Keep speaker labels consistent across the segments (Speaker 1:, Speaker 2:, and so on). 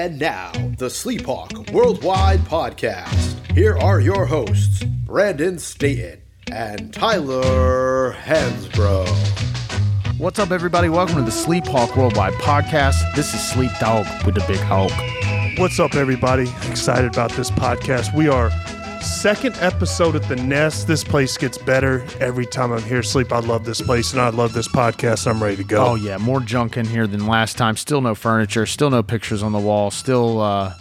Speaker 1: And now, the Sleephawk Worldwide Podcast. Here are your hosts, Brandon Staten and Tyler Hansbrough.
Speaker 2: What's up, everybody? Welcome to the Sleephawk Worldwide Podcast. This is Sleep Dog with the Big Hulk.
Speaker 3: What's up, everybody? Excited about this podcast. We are second episode at the Nest. This place gets better every time I'm here. Sleep. I love this place and I love this podcast. I'm ready to go.
Speaker 2: Oh yeah, more junk in here than last time. Still no furniture. Still no pictures on the wall. Still, uh,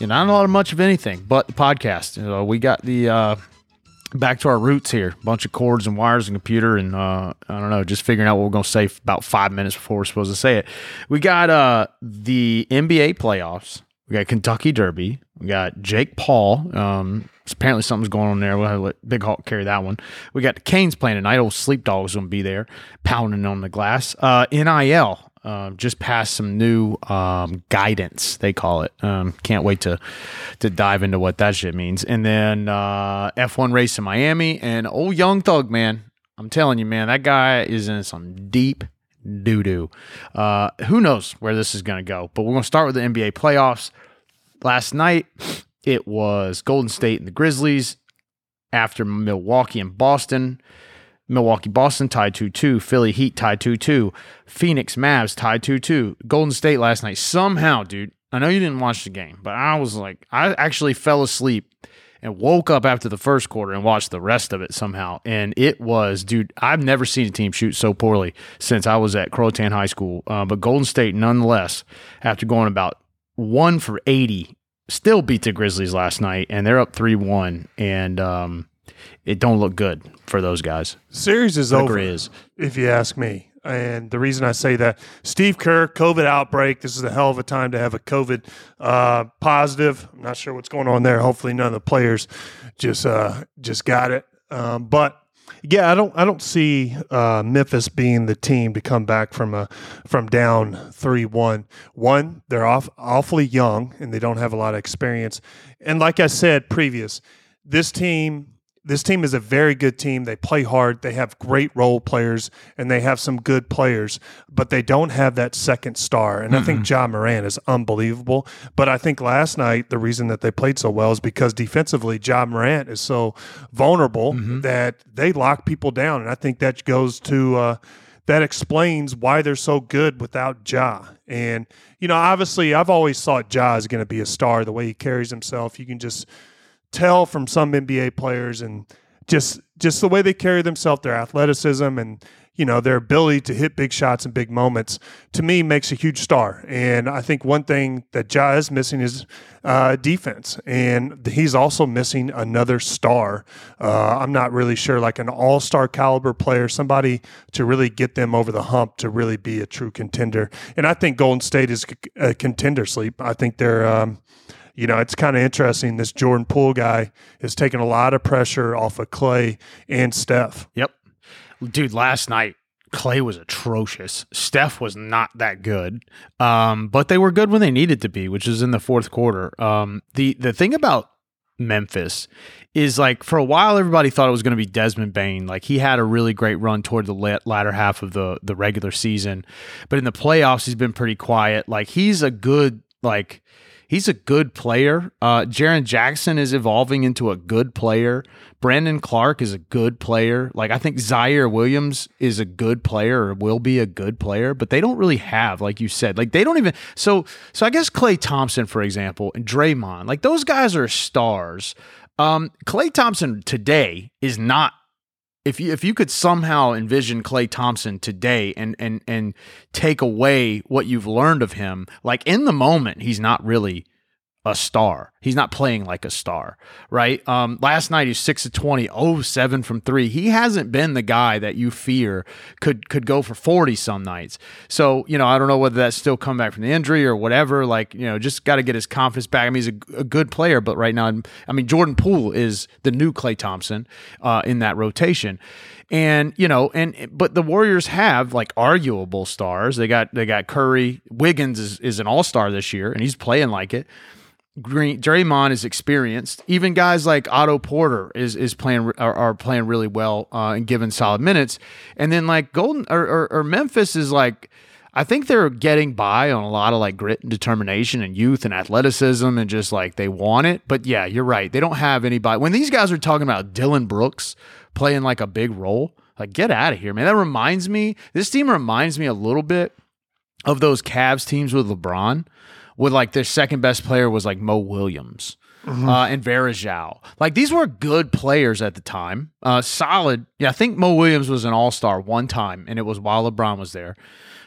Speaker 2: you know, not a lot of much of anything. But the podcast. You know, we got the uh, back to our roots here. Bunch of cords and wires and computer and uh, I don't know, just figuring out what we're gonna say about five minutes before we're supposed to say it. We got uh, the NBA playoffs. We got Kentucky Derby. We got Jake Paul. Um, apparently something's going on there. We'll let Big Hawk carry that one. We got the Canes playing tonight. Old Sleep Dog's going to be there, pounding on the glass. Uh, NIL uh, just passed some new um, guidance. They call it. Um, can't wait to to dive into what that shit means. And then uh, F1 race in Miami and old Young Thug man. I'm telling you, man, that guy is in some deep doo doo. Uh, who knows where this is going to go? But we're going to start with the NBA playoffs. Last night, it was Golden State and the Grizzlies after Milwaukee and Boston. Milwaukee Boston tied 2 2. Philly Heat tied 2 2. Phoenix Mavs tied 2 2. Golden State last night. Somehow, dude, I know you didn't watch the game, but I was like, I actually fell asleep and woke up after the first quarter and watched the rest of it somehow. And it was, dude, I've never seen a team shoot so poorly since I was at Croatan High School. Uh, but Golden State, nonetheless, after going about one for 80 still beat the Grizzlies last night, and they're up three one, and um, it don't look good for those guys.
Speaker 3: Series is over, is. if you ask me. And the reason I say that, Steve Kerr, COVID outbreak. This is a hell of a time to have a COVID uh, positive. I'm not sure what's going on there. Hopefully, none of the players just uh, just got it. Um, but yeah, I don't I don't see uh, Memphis being the team to come back from a from down three one. One, they're off awfully young and they don't have a lot of experience. And like I said previous, this team this team is a very good team. They play hard. They have great role players and they have some good players, but they don't have that second star. And mm-hmm. I think Ja Morant is unbelievable. But I think last night the reason that they played so well is because defensively Ja Morant is so vulnerable mm-hmm. that they lock people down. And I think that goes to uh, that explains why they're so good without Ja. And you know, obviously, I've always thought Ja is going to be a star. The way he carries himself, you can just tell from some NBA players and just just the way they carry themselves, their athleticism and you know their ability to hit big shots and big moments to me makes a huge star. And i think one thing that ja is missing is uh, defense. And he's also missing another star. Uh, i'm not really sure like an all-star caliber player somebody to really get them over the hump to really be a true contender. And i think golden state is a contender sleep. I think they're um, you know, it's kind of interesting. This Jordan Poole guy is taking a lot of pressure off of Klay and Steph.
Speaker 2: Yep. Dude, last night, Klay was atrocious. Steph was not that good, um, but they were good when they needed to be, which is in the fourth quarter. Um, the the thing about Memphis is like for a while everybody thought it was going to be Desmond Bane. Like he had a really great run toward the latter half of the the regular season, but in the playoffs he's been pretty quiet. Like he's a good like he's a good player. Uh, Jaren Jackson is evolving into a good player. Brandon Clarke is a good player. Like I think Ziaire Williams is a good player or will be a good player, but they don't really have, like you said, like they don't even. So so I guess Klay Thompson, for example, and Draymond, like those guys are stars. Um, Klay Thompson today is not if you if you could somehow envision Klay Thompson today and and and take away what you've learned of him, like in the moment, he's not really a star. He's not playing like a star, right? Um, last night he's six of 20, 7 from three. He hasn't been the guy that you fear could could go for 40 some nights. So, you know, I don't know whether that's still come back from the injury or whatever. Like, you know, just got to get his confidence back. I mean, he's a, a, good player, but right now, I mean, Jordan Poole is the new Klay Thompson uh, in that rotation. And you know, and but the Warriors have like arguable stars. They got they got Curry. Wiggins is, is an all star this year, and he's playing like it. Green Draymond is experienced. Even guys like Otto Porter is is playing are, are playing really well uh, and given solid minutes. And then like Golden or, or, or Memphis is like I think they're getting by on a lot of like grit and determination and youth and athleticism and just like they want it. But yeah, you're right. They don't have anybody. When these guys are talking about Dillon Brooks playing like a big role, like get out of here, man. That reminds me, this team reminds me a little bit of those Cavs teams with LeBron, with like their second best player was like Mo Williams. Uh, and Varejao. Like these were good players at the time. Uh, solid. Yeah, I think Mo Williams was an all star one time, and it was while LeBron was there.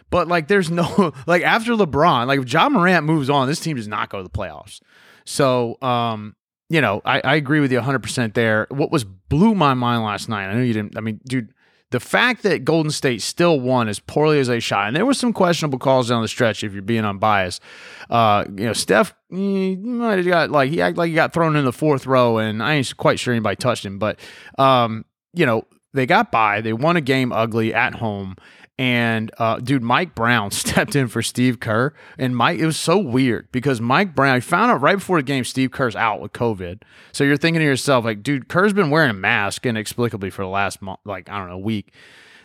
Speaker 2: But like, there's no like after LeBron, like if John Morant moves on, this team does not go to the playoffs. So, um, you know, I, I agree with you 100 percent there. What was blew my mind last night? I know you didn't. I mean, dude, the fact that Golden State still won as poorly as they shot, and there were some questionable calls down the stretch. If you're being unbiased, uh, you know, Steph he might have got like he acted like he got thrown in the fourth row, and I ain't quite sure anybody touched him. But um, you know, they got by. They won a game ugly at home, and uh, dude, Mike Brown stepped in for Steve Kerr, and Mike. It was so weird because Mike Brown. I found out right before the game Steve Kerr's out with COVID. So you're thinking to yourself, like, dude, Kerr's been wearing a mask inexplicably for the last month, like I don't know, week.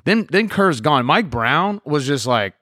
Speaker 2: Then then Kerr's gone. Mike Brown was just like,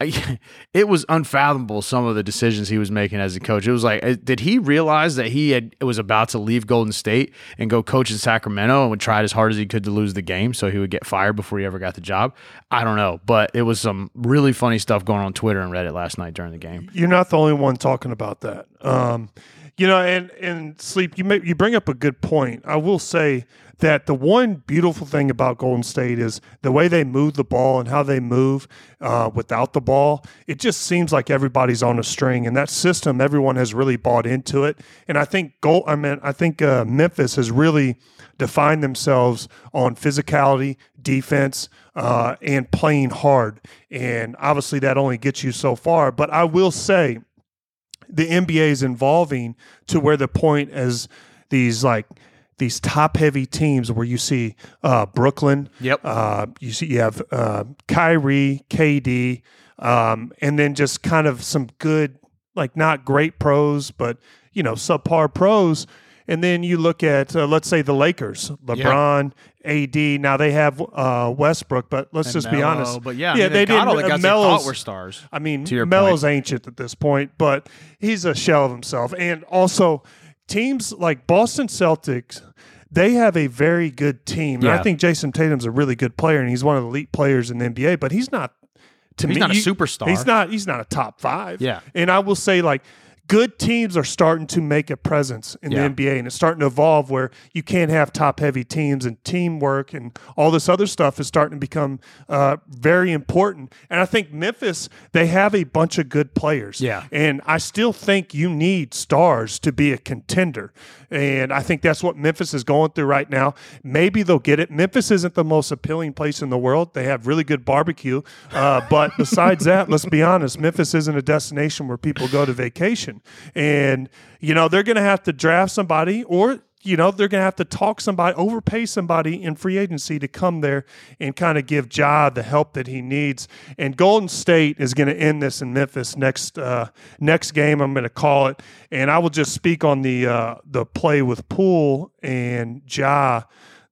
Speaker 2: it was unfathomable some of the decisions he was making as a coach. It was like, uh, did he realize that he had was about to leave Golden State and go coach in Sacramento and would try as hard as he could to lose the game so he would get fired before he ever got the job? I don't know, but it was some really funny stuff going on Twitter and Reddit last night during the game.
Speaker 3: You're not the only one talking about that. Um, you know, and and sleep. You may, you bring up a good point. I will say that the one beautiful thing about Golden State is the way they move the ball and how they move uh, without the ball. It just seems like everybody's on a string, and that system, everyone has really bought into it. And I think goal. I mean, I think uh, Memphis has really defined themselves on physicality, defense, uh, and playing hard. And obviously, that only gets you so far. But I will say the NBA is evolving to where the point is these like these top heavy teams where you see uh, Brooklyn.
Speaker 2: Yep.
Speaker 3: Uh, you see you have uh, Kyrie, KD, um, and then just kind of some good, like not great pros, but you know subpar pros. And then you look at uh, let's say the Lakers, LeBron, AD. Now they have uh, Westbrook, but let's
Speaker 2: And
Speaker 3: just be honest.
Speaker 2: But yeah, I
Speaker 3: yeah,
Speaker 2: mean,
Speaker 3: they
Speaker 2: got all the
Speaker 3: didn't.
Speaker 2: guys they were stars.
Speaker 3: I mean, Melo's ancient at this point, but he's a shell of himself. And also, teams like Boston Celtics, they have a very good team.
Speaker 2: Yeah.
Speaker 3: I think Jayson Tatum's a really good player, and he's one of the elite players in the NBA. But he's not. To
Speaker 2: He's
Speaker 3: me,
Speaker 2: not a superstar.
Speaker 3: He's not. He's not a top five.
Speaker 2: Yeah.
Speaker 3: And I will say, like. Good teams are starting to make a presence in
Speaker 2: Yeah.
Speaker 3: the NBA, and it's starting to evolve where you can't have top-heavy teams and teamwork and all this other stuff is starting to become uh, very important. And I think Memphis, they have a bunch of good players.
Speaker 2: Yeah.
Speaker 3: And I still think you need stars to be a contender. And I think that's what Memphis is going through right now. Maybe they'll get it. Memphis isn't the most appealing place in the world. They have really good barbecue. Uh, but besides that, let's be honest, Memphis isn't a destination where people go to vacation. And, you know, they're going to have to draft somebody or you know, they're going to have to talk somebody, overpay somebody in free agency to come there and kind of give Ja the help that he needs. And Golden State is going to end this in Memphis next uh, next game. I'm going to call it, and I will just speak on the uh, the play with Poole and Ja.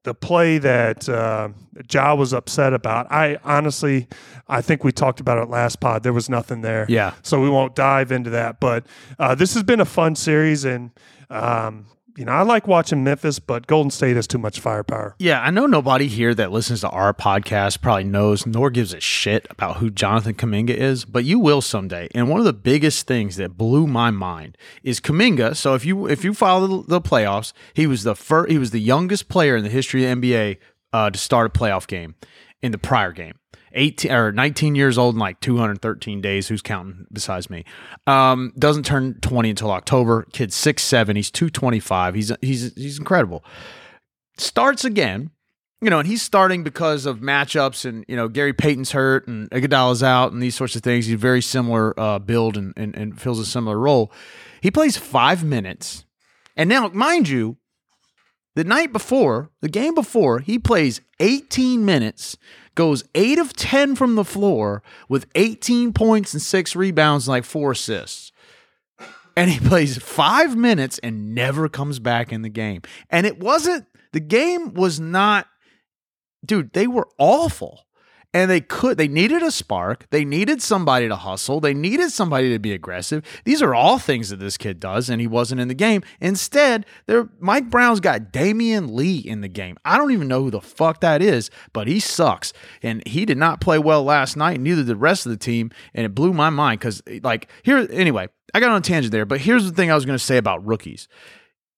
Speaker 3: The play that uh, Ja was upset about, I honestly, I think we talked about it last pod. There was nothing there,
Speaker 2: Yeah.
Speaker 3: so we won't dive into that. But uh, this has been a fun series, and um, you know I like watching Memphis, but Golden State has too much firepower.
Speaker 2: Yeah, I know nobody here that listens to our podcast probably knows nor gives a shit about who Jonathan Kuminga is, but you will someday. And one of the biggest things that blew my mind is Kuminga. So if you if you follow the, the playoffs, he was the first, he was the youngest player in the history of the NBA uh, to start a playoff game in the prior game. 18 or 19 years old and like 213 days. Who's counting besides me? Um, doesn't turn 20 until October. Kid's six seven. He's 225. He's he's he's incredible. Starts again, you know, and he's starting because of matchups and you know Gary Payton's hurt and Iguodala's out and these sorts of things. He's very similar uh, build and, and and fills a similar role. He plays five minutes, and now mind you, the night before, the game before, he plays 18 minutes, goes 8 of 10 from the floor with 18 points and 6 rebounds and like 4 assists. And he plays 5 minutes and never comes back in the game. And it wasn't the game was not dude, they were awful. And they could they needed a spark. They needed somebody to hustle. They needed somebody to be aggressive. These are all things that this kid does and he wasn't in the game. Instead there mike brown's got damion lee in the game. I don't even know who the fuck that is but he sucks. And he did not play well last night neither did the rest of the team and it blew my mind because like here anyway i got on a tangent there but here's the thing i was going to say about rookies.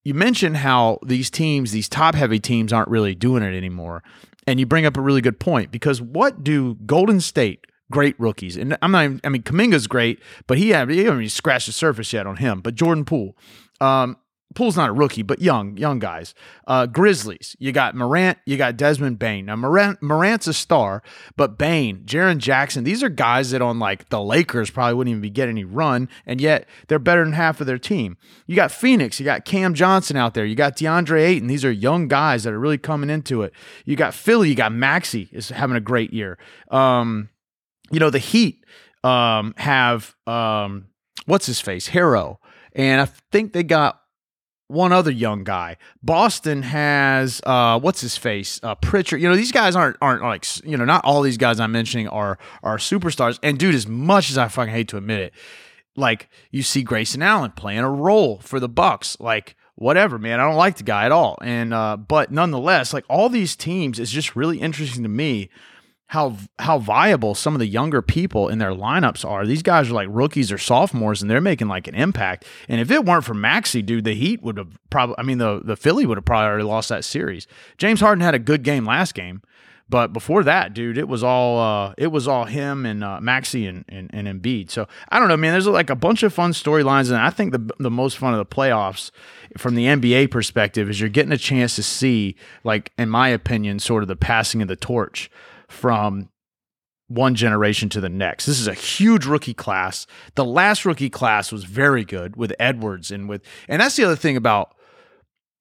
Speaker 2: You mentioned how these teams, these top heavy teams, aren't really doing it anymore. And you bring up a really good point because what do Golden State, great rookies, and I'm not, even, I mean, Kuminga's great, but he, hasn't even scratched the surface yet on him. But Jordan Poole, um, Poole's not a rookie, but young, young guys. Uh, Grizzlies, you got Morant, you got Desmond Bane. Now Morant, Morant's a star, but Bane, Jaren Jackson, these are guys that on like the Lakers probably wouldn't even be getting any run, and yet they're better than half of their team. You got Phoenix, you got Cam Johnson out there, you got DeAndre Ayton. These are young guys that are really coming into it. You got Philly, you got Maxey is having a great year. Um, you know the Heat um, have um, what's his face, Herro, and I think they got one other young guy. Boston has uh, what's his face, uh, Pritchard. You know these guys aren't aren't like you know not all these guys I'm mentioning are are superstars. And dude, as much as I fucking hate to admit it, like you see Grayson Allen playing a role for the Bucks, like whatever, man. I don't like the guy at all. And uh, but nonetheless, like all these teams, it's just really interesting to me how how viable some of the younger people in their lineups are. These guys are like rookies or sophomores, and they're making like an impact. And if it weren't for Maxey, dude, the Heat would have probably. I mean, the the Philly would have probably already lost that series. James Harden had a good game last game, but before that, dude, it was all uh, it was all him and uh, Maxey and, and and Embiid. So I don't know, man. There's like a bunch of fun storylines, and I think the the most fun of the playoffs from the NBA perspective is you're getting a chance to see, like in my opinion, sort of the passing of the torch from one generation to the next. This is a huge rookie class. The last rookie class was very good with Edwards and with and that's the other thing about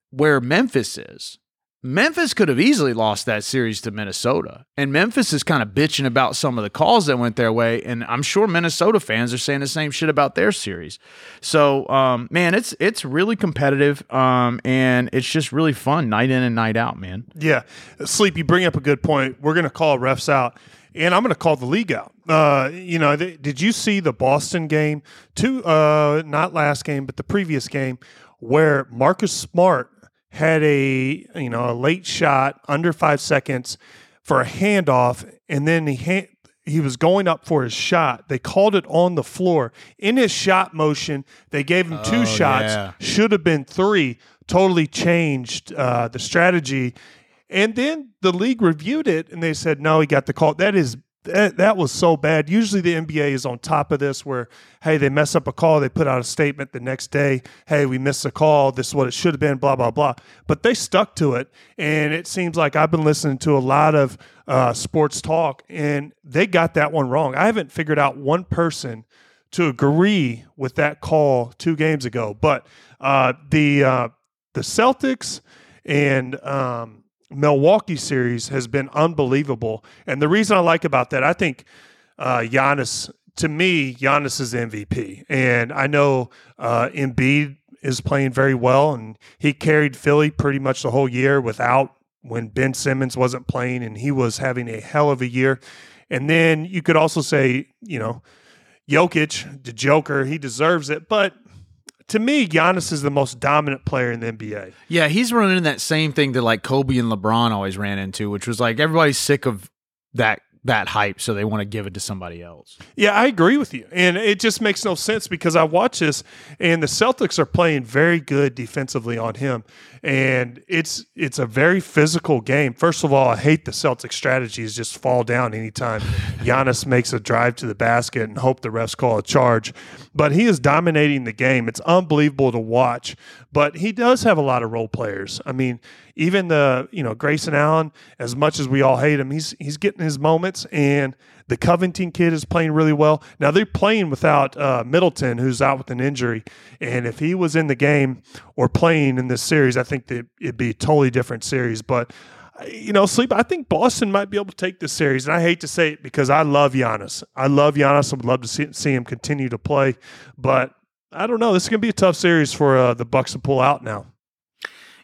Speaker 2: where Memphis is. Memphis could have easily lost that series to Minnesota. And Memphis is kind of bitching about some of the calls that went their way. And I'm sure Minnesota fans are saying the same shit about their series. So, um, man, it's it's really competitive. Um, and it's just really fun night in and night out, man.
Speaker 3: Yeah. Sleep, you bring up a good point. We're going to call refs out. And I'm going to call the league out. Uh, you know, th- did you see the Boston game? Two, uh, not last game, but the previous game, where Marcus Smart had a you know a late shot under five seconds for a handoff, and then he hand, he was going up for his shot. They called it on the floor in his shot motion. They gave him two
Speaker 2: Oh,
Speaker 3: shots.
Speaker 2: yeah.
Speaker 3: Should have been three. Totally changed uh, the strategy. And then the league reviewed it and they said, no, he got the call. That is that, that was so bad. Usually the NBA is on top of this where, hey, they mess up a call, they put out a statement the next day, hey, we missed a call, this is what it should have been, blah, blah, blah. But they stuck to it. And it seems like I've been listening to a lot of uh, sports talk and they got that one wrong. I haven't figured out one person to agree with that call two games ago. But uh, the uh, the Celtics and um, Milwaukee series has been unbelievable. And the reason I like about that, I think uh, Giannis, to me, Giannis is MVP. And I know uh, Embiid is playing very well, and he carried Philly pretty much the whole year without when Ben Simmons wasn't playing, and he was having a hell of a year. And then you could also say, you know, Jokic, the Joker, he deserves it. But to me, Giannis is the most dominant player in the NBA.
Speaker 2: Yeah, he's running that same thing that like Kobe and LeBron always ran into, which was like everybody's sick of that that hype, so they want to give it to somebody else.
Speaker 3: Yeah, I agree with you. And it just makes no sense because I watch this and the Celtics are playing very good defensively on him. And it's it's a very physical game. First of all, I hate the Celtics strategy is just fall down anytime Giannis makes a drive to the basket and hope the refs call a charge. But he is dominating the game. It's unbelievable to watch. But he does have a lot of role players. I mean, even the you know Grayson Allen, as much as we all hate him, he's he's getting his moments, and the Covington kid is playing really well. Now they're playing without uh, Middleton, who's out with an injury, and if he was in the game or playing in this series, I think that it'd be a totally different series. But you know, sleep. I think Boston might be able to take this series, and I hate to say it because I love Giannis. I love Giannis. I would love to see, see him continue to play, but I don't know. This is going to be a tough series for uh, the Bucks to pull out now.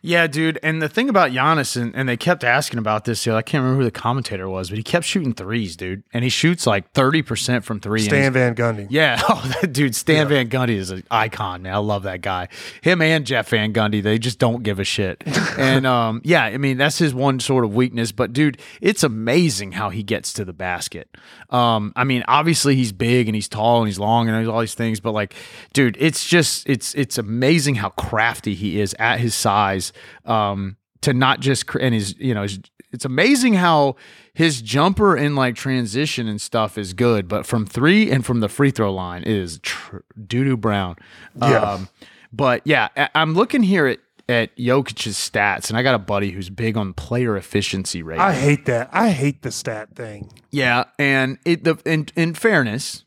Speaker 2: Yeah, dude. And the thing about Giannis, and, and they kept asking about this. You know, I can't remember who the commentator was, but he kept shooting threes, dude. And he shoots like 30% from three.
Speaker 3: Stan Van Gundy.
Speaker 2: Yeah. Oh, that dude, Stan Van Gundy is an icon, man. I love that guy. Him and Jeff Van Gundy, they just don't give a shit. and um, yeah, I mean, that's his one sort of weakness. But dude, it's amazing how he gets to the basket. Um, I mean, obviously he's big and he's tall and he's long and all these things, but like, dude, it's just it's it's amazing how crafty he is at his size. Um, to not just and his you know his, it's amazing how his jumper in like transition and stuff is good, but from three and from the free throw line is tr- doo doo brown.
Speaker 3: Yeah.
Speaker 2: Um, but yeah, I- I'm looking here at at Jokic's stats, and I got a buddy who's big on player efficiency rate.
Speaker 3: I hate that. I hate the stat thing.
Speaker 2: Yeah, and it the in in fairness,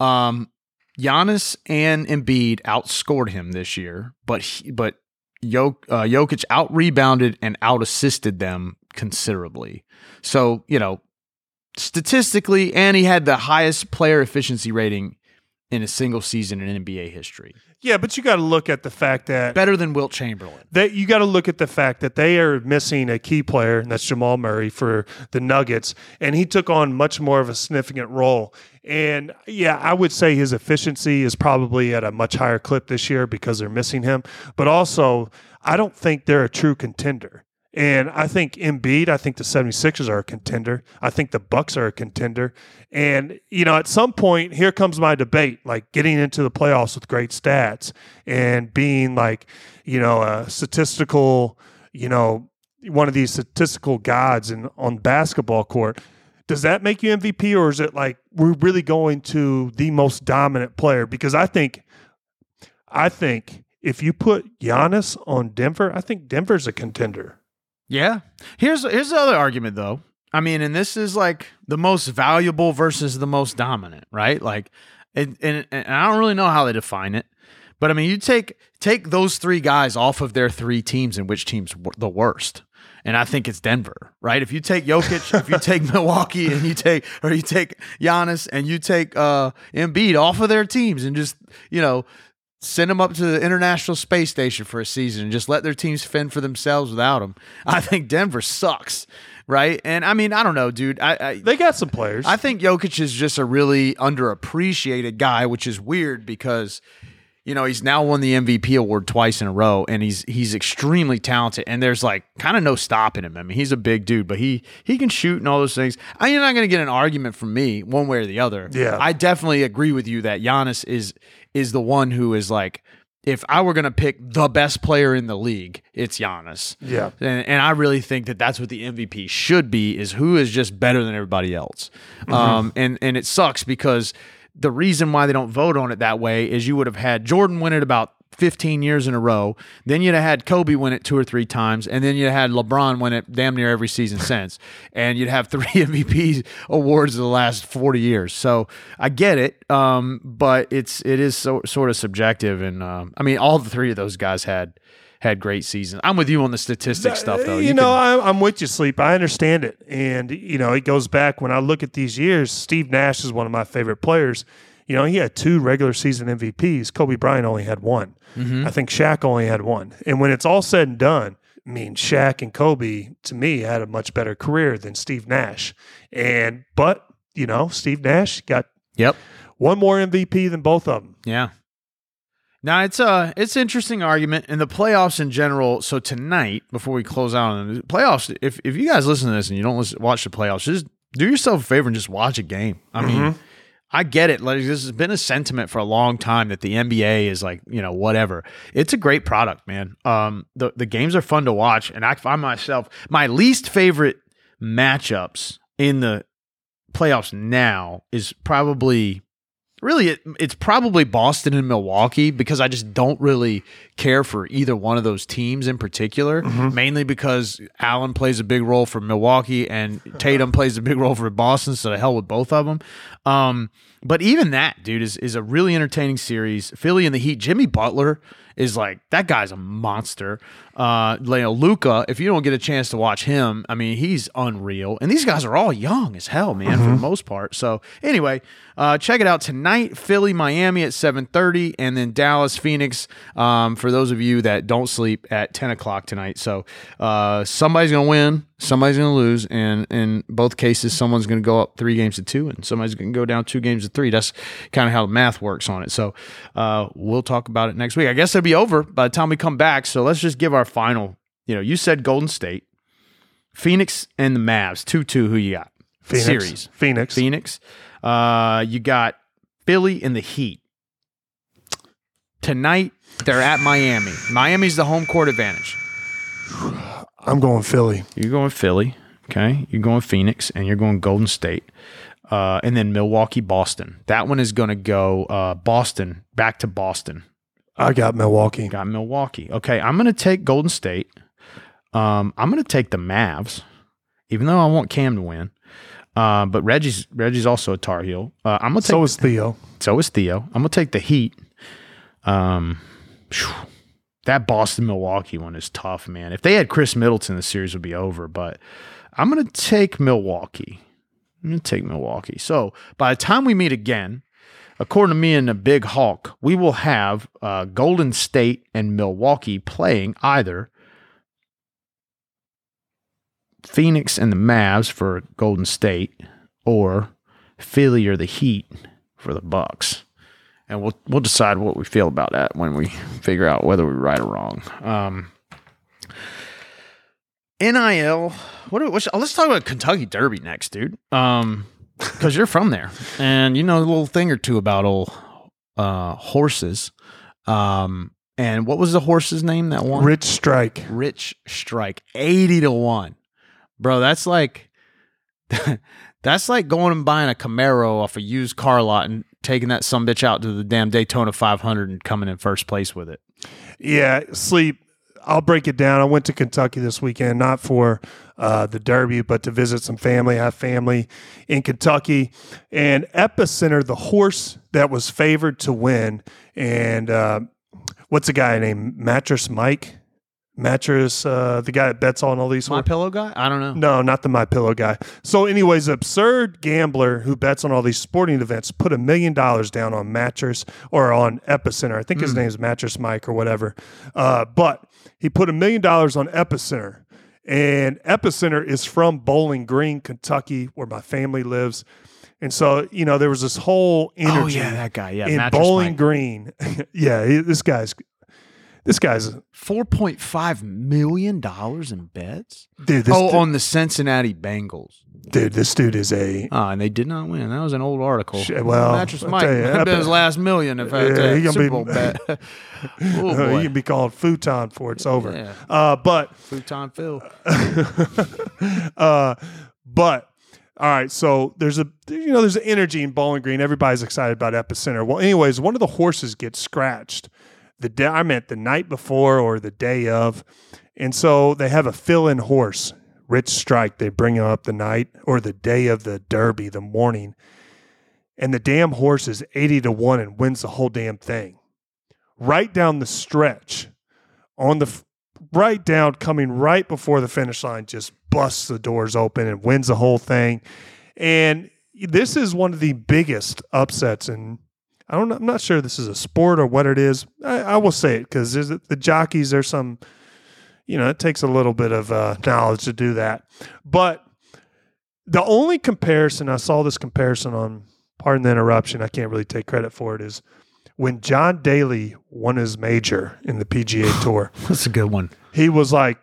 Speaker 2: um, Giannis and Embiid outscored him this year, but he, but Jok, uh, Jokic out rebounded and out assisted them considerably. So you know, statistically, and he had the highest player efficiency rating in a single season in NBA history,
Speaker 3: Yeah, but you got to look at the fact that
Speaker 2: better than Wilt Chamberlain.
Speaker 3: that you got to look at the fact that they are missing a key player, and that's Jamal Murray for the Nuggets, and he took on much more of a significant role. And yeah, I would say his efficiency is probably at a much higher clip this year because they're missing him. But also, I don't think they're a true contender. And I think Embiid, I think the 76ers are a contender. I think the Bucks are a contender. And, you know, at some point, here comes my debate, like getting into the playoffs with great stats and being like, you know, a statistical, you know, one of these statistical gods in on basketball court. Does that make you MVP or is it like we're really going to the most dominant player? Because I think I think if you put Giannis on Denver, I think Denver's a contender.
Speaker 2: Yeah. Here's here's the other argument though. I mean, and this is like the most valuable versus the most dominant, right? Like, and, and, and I don't really know how they define it, but I mean, you take take those three guys off of their three teams, and which team's w- the worst? And I think it's Denver, right? If you take Jokic, if you take Milwaukee, and you take or you take Giannis, and you take uh, Embiid off of their teams, and just you know send them up to the International Space Station for a season and just let their teams fend for themselves without them. I think Denver sucks, right? And I mean, I don't know, dude. I I,
Speaker 3: They got some players.
Speaker 2: I think Jokic is just a really underappreciated guy, which is weird because you know he's now won the MVP award twice in a row, and he's he's extremely talented. And there's like kind of no stopping him. I mean, he's a big dude, but he he can shoot and all those things. I, you're not going to get an argument from me one way or the other.
Speaker 3: Yeah.
Speaker 2: I definitely agree with you that Giannis is is the one who is like. If I were going to pick the best player in the league, it's Giannis.
Speaker 3: yeah.
Speaker 2: And, and I really think that that's what the MVP should be is who is just better than everybody else. Um, and, and it sucks because the reason why they don't vote on it that way is you would have had Jordan win it about 15 years in a row. Then you'd have had Kobe win it two or three times. And then you'd have had LeBron win it damn near every season since. And you'd have three MVP awards in the last 40 years. So I get it. Um, but it's, it is so, sort of subjective. And um, I mean, all the three of those guys had had great seasons. I'm with you on the statistics stuff, though.
Speaker 3: You,
Speaker 2: You
Speaker 3: know,
Speaker 2: can-
Speaker 3: I, I'm with you, Sleep. I understand it. And, you know, it goes back when I look at these years, Steve Nash is one of my favorite players. You know, he had two regular season MVPs. Kobe Bryant only had one.
Speaker 2: Mm-hmm.
Speaker 3: I think Shaq only had one. And when it's all said and done, I mean, Shaq and Kobe, to me, had a much better career than Steve Nash. And, but, you know, Steve Nash got
Speaker 2: Yep.
Speaker 3: one more MVP than both of them.
Speaker 2: Yeah. Now it's a it's an interesting argument in the playoffs in general. So tonight, before we close out on the playoffs, if if you guys listen to this and you don't listen, watch the playoffs, just do yourself a favor and just watch a game. I mean, I get it. Like this has been a sentiment for a long time that the NBA is like you know whatever. It's a great product, man. Um, the the games are fun to watch, and I find myself my least favorite matchups in the playoffs now is probably really it, it's probably Boston and Milwaukee because I just don't really care for either one of those teams in particular mainly because Allen plays a big role for Milwaukee and Tatum plays a big role for Boston so the hell with both of them um but even that dude is is a really entertaining series Philly and the Heat Jimmy Butler is like that guy's a monster. Uh, you know, Luka. If you don't get a chance to watch him, I mean, he's unreal. And these guys are all young as hell, man, for the most part. So anyway, uh, check it out tonight. Philly, Miami at 7:30, and then Dallas, Phoenix. Um, for those of you that don't sleep at 10 o'clock tonight, so uh, somebody's gonna win, somebody's gonna lose, and in both cases, someone's gonna go up three games to two, and somebody's gonna go down two games to three. That's kind of how the math works on it. So uh, we'll talk about it next week. I guess it'll be over by the time we come back. So let's just give our final. You know, you said Golden State, Phoenix, and the Mavs, two two. Who you got?
Speaker 3: Phoenix.
Speaker 2: Series.
Speaker 3: Phoenix.
Speaker 2: Phoenix. Uh, you got Philly and the Heat. Tonight, they're at Miami. Miami's the home court advantage.
Speaker 3: I'm going Philly.
Speaker 2: You're going Philly, okay? You're going Phoenix, and you're going Golden State. Uh, and then Milwaukee, Boston. That one is going to go uh, Boston, back to Boston.
Speaker 3: I got Milwaukee.
Speaker 2: Got Milwaukee. Okay, I'm going to take Golden State. Um, I'm going to take the Mavs, even though I want Cam to win. Uh, but Reggie's Reggie's also a Tar Heel. Uh, I'm gonna take
Speaker 3: So is Theo.
Speaker 2: So is Theo. I'm gonna take the Heat. Um, phew. that Boston Milwaukee one is tough, man. If they had Khris Middleton, the series would be over. But I'm gonna take Milwaukee. I'm gonna take Milwaukee. So by the time we meet again, according to me and the Big Hawk, we will have uh, Golden State and Milwaukee playing either Phoenix and the Mavs for Golden State, or Philly or the Heat for the Bucks. And we'll we'll decide what we feel about that when we figure out whether we're right or wrong. Um, NIL. What? do- What? Let's talk about Kentucky Derby next, dude. Um, because you're from there, and you know a little thing or two about old uh horses. Um, and what was the horse's name that won?
Speaker 3: Rich Strike.
Speaker 2: Rich Strike, eighty to one, bro. That's like that's like going and buying a Camaro off a used car lot and taking that some bitch out to the damn Daytona 500 and coming in first place with it.
Speaker 3: Yeah, sleep. I'll break it down. I went to Kentucky this weekend, not for uh, the Derby, but to visit some family. I have family in Kentucky. And Epicenter, the horse that was favored to win, and uh, what's a guy named Mattress Mike? Mattress, uh, the guy that bets on all these
Speaker 2: My
Speaker 3: horses.
Speaker 2: pillow guy? I don't know.
Speaker 3: No, not the My Pillow guy. So, anyways, absurd gambler who bets on all these sporting events put a million dollars down on Mattress or on Epicenter. I think his name is Mattress Mike or whatever. Uh, but he put a million dollars on Epicenter, and Epicenter is from Bowling Green, Kentucky, where my family lives. And so, you know, there was this whole energy
Speaker 2: Oh yeah, that guy. Yeah,
Speaker 3: in Bowling
Speaker 2: Mike.
Speaker 3: Green. yeah, he- this guy's this guy's
Speaker 2: Four point five million dollars in bets.
Speaker 3: dude. This
Speaker 2: oh,
Speaker 3: dude,
Speaker 2: on the Cincinnati Bengals.
Speaker 3: dude, this dude is a
Speaker 2: Ah, and they did not win. That was an old article.
Speaker 3: Shit, well,
Speaker 2: Mattress
Speaker 3: I'll
Speaker 2: Mike
Speaker 3: you, Epi-
Speaker 2: his last million if I had
Speaker 3: Yeah, he gonna
Speaker 2: Super
Speaker 3: be-
Speaker 2: Bowl bet. oh
Speaker 3: Uh,
Speaker 2: boy,
Speaker 3: you can be called futon for it's over.
Speaker 2: Yeah.
Speaker 3: Uh, but
Speaker 2: futon Phil.
Speaker 3: uh, but all right, so there's a you know there's an energy in Bowling Green. Everybody's excited about Epicenter. Well, anyways, one of the horses gets scratched the day I meant the night before or the day of, and so they have a fill-in horse, Rich Strike. They bring him up the night or the day of the Derby, the morning, and the damn horse is eighty to one and wins the whole damn thing. Right down the stretch, on the right down, coming right before the finish line, just busts the doors open and wins the whole thing. And this is one of the biggest upsets in. I don't. I'm not sure this is a sport or what it is. I, I will say it because the jockeys. There's some. You know, it takes a little bit of uh, knowledge to do that. But the only comparison I saw this comparison on. Pardon the interruption. I can't really take credit for it. Is when John Daly won his major in the PGA Tour
Speaker 2: That's a good one.
Speaker 3: he was like,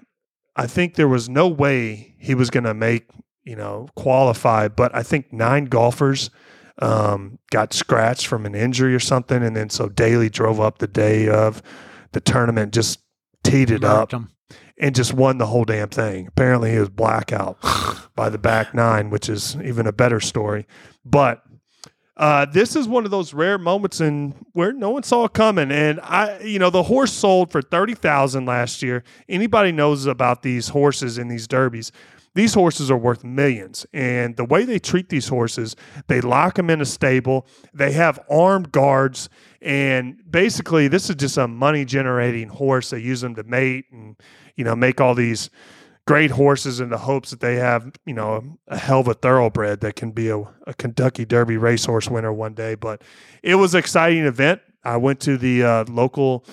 Speaker 3: I think there was no way he was going to make, you know, qualify. But I think nine golfers um, got scratched from an injury or something. And then so Daly drove up the day of the tournament, just teed it up
Speaker 2: 'em.
Speaker 3: and just won the whole damn thing. Apparently he was blackout by the back nine, which is even a better story. But uh, this is one of those rare moments in where no one saw it coming. And I, you know, the horse sold for thirty thousand last year. Anybody knows about these horses in these derbies. These horses are worth millions, and the way they treat these horses, they lock them in a stable. They have armed guards, and basically, this is just a money generating horse. They use them to mate and you know make all these great horses in the hopes that they have, you know, a, hell of a thoroughbred that can be a, a, Kentucky Derby racehorse winner one day. But it was an exciting event. I went to the uh, local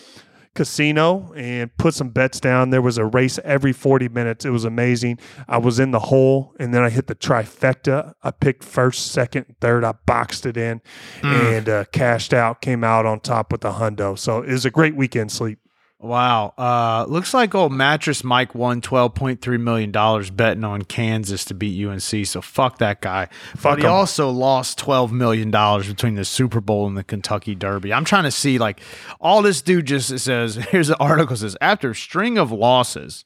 Speaker 3: casino and put some bets down. There was a race every 40 minutes. It was amazing. I was in the hole and then I hit the trifecta. I picked first, second, third. I boxed it in mm. and uh, cashed out, came out on top with the hundo. So it was a great weekend sleep.
Speaker 2: Wow. Uh, looks like old mattress Mike won twelve point three million dollars betting on Kansas to beat UNC. So fuck that guy. Fuck but he him. also lost twelve million dollars between the Super Bowl and the Kentucky Derby. I'm trying to see like all this dude just says. Here's the article says after a string of losses.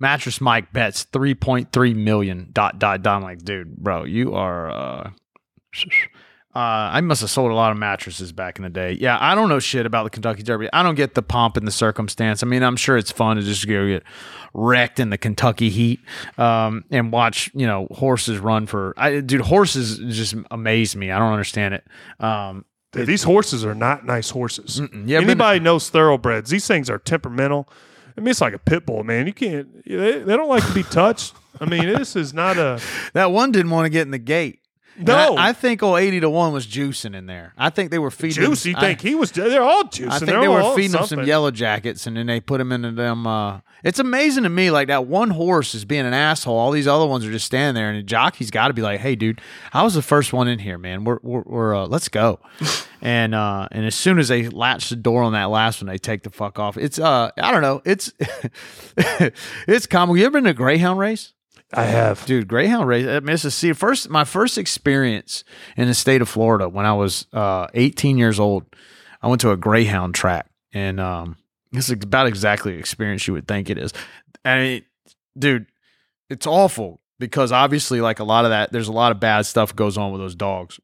Speaker 2: Mattress Mike bets 3.3 million dot dot dot. I'm like, dude, bro, you are uh uh, I must have sold a lot of mattresses back in the day. Yeah, I don't know shit about the Kentucky Derby. I don't get the pomp and the circumstance. I mean, I'm sure it's fun to just go get wrecked in the Kentucky heat um, and watch, you know, horses run for. I, dude, horses just amaze me. I don't understand it. Um,
Speaker 3: Dude, these horses are not nice horses. Yeah, anybody knows thoroughbreds. These things are temperamental. I mean, it's like a pit bull, man. You can't. They, they don't like to be touched. I mean, this is not a.
Speaker 2: that one didn't want to get in the gate. No, I, I, think oh 80 to one was juicing in there. I think they were feeding
Speaker 3: juice. You think he was? They're all juicing. I
Speaker 2: think
Speaker 3: they're
Speaker 2: they were feeding him some yellow jackets, and then they put him into them. Uh, it's amazing to me, like that one horse is being an asshole. All these other ones are just standing there, and the jockey's got to be like, "Hey, dude, I was the first one in here, man. We're we're, we're uh, let's go." and uh, and as soon as they latch the door on that last one, they take the fuck off. It's uh, I don't know. It's it's comical. You ever been to a greyhound race?
Speaker 3: I have,
Speaker 2: dude. Greyhound race. at see, first my first experience in the state of Florida when I was uh, 18 years old. I went to a Greyhound track, and um, this is about exactly the experience you would think it is. I mean, dude, it's awful because obviously, like a lot of that, there's a lot of bad stuff goes on with those dogs.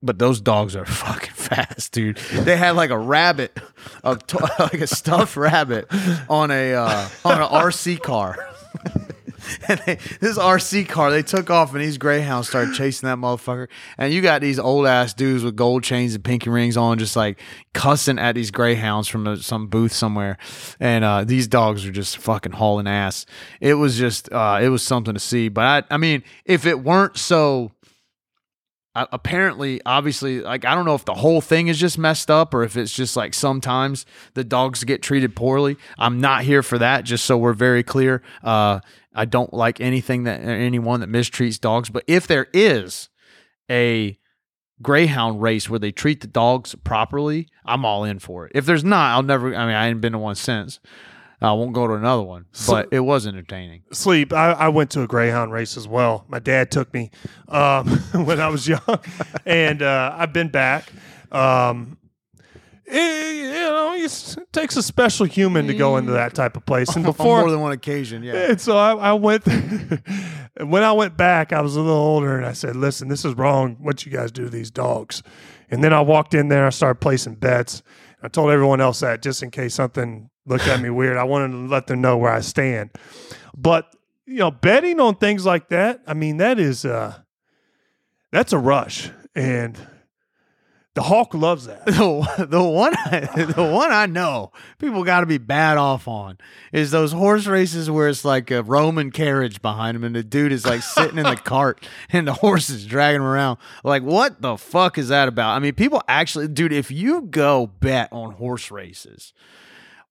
Speaker 2: But those dogs are fucking fast, dude. They had like a rabbit, a like a stuffed rabbit on a uh, on an RC car. and they, this RC car, they took off, and these Greyhounds started chasing that motherfucker. And you got these old ass dudes with gold chains and pinky rings on, just like cussing at these Greyhounds from a, some booth somewhere. And uh, these dogs are just fucking hauling ass. It was just, uh, it was something to see. But I, I mean, if it weren't so apparently obviously like i don't know if the whole thing is just messed up or if it's just like sometimes the dogs get treated poorly i'm not here for that just so we're very clear uh, i don't like anything that anyone that mistreats dogs but if there is a greyhound race where they treat the dogs properly i'm all in for it if there's not i'll never i mean i ain't been to one since I won't go to another one, but it was entertaining.
Speaker 3: Sleep. I, I, went to a greyhound race as well. My dad took me um, when I was young, and uh, I've been back. Um, it, you know, it takes a special human to go into that type of place. And before
Speaker 2: on more than one occasion, yeah.
Speaker 3: And so I, I went. when I went back, I was a little older, and I said, "Listen, this is wrong. What you guys do to these dogs." And then I walked in there. I started placing bets. I told everyone else that just in case something looked at me weird. I wanted to let them know where I stand. But you know, betting on things like that, I mean, that is uh that's a rush. And the Hawk loves that.
Speaker 2: The, the one I, the one I know people got to be bad off on is those horse races where it's like a Roman carriage behind him and the dude is like sitting in the cart and the horse is dragging him around. Like what the fuck is that about? I mean, people actually dude, if you go bet on horse races,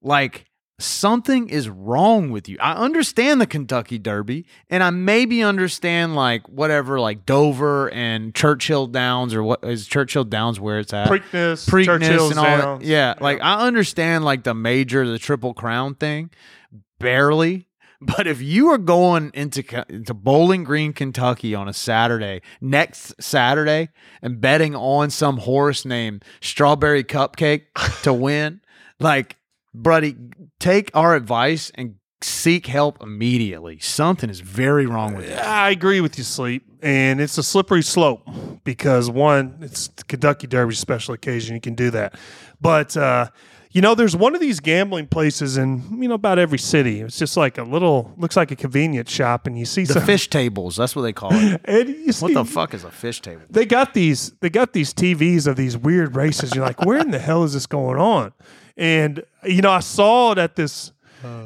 Speaker 2: like something is wrong with you. I understand the Kentucky Derby and I maybe understand like whatever like Dover and Churchill Downs or what is Churchill Downs where it's at
Speaker 3: Preakness, Preakness and all
Speaker 2: Downs. that. Yeah, yeah, like I understand like the major the Triple Crown thing barely. But if you are going into into Bowling Green, Kentucky on a Saturday, next Saturday, and betting on some horse named Strawberry Cupcake to win, like buddy, take our advice and seek help immediately. Something is very wrong with you.
Speaker 3: I agree with you, Sleep. And it's a slippery slope because one, it's the Kentucky Derby special occasion. You can do that. But, uh, you know, there's one of these gambling places in, you know, about every city. It's just like a little, looks like a convenience shop, and you see
Speaker 2: the some, fish tables. That's what they call it. and you see, what the fuck is a fish table?
Speaker 3: They got these, they got these TVs of these weird races. You're like, where in the hell is this going on? And you know, I saw it at this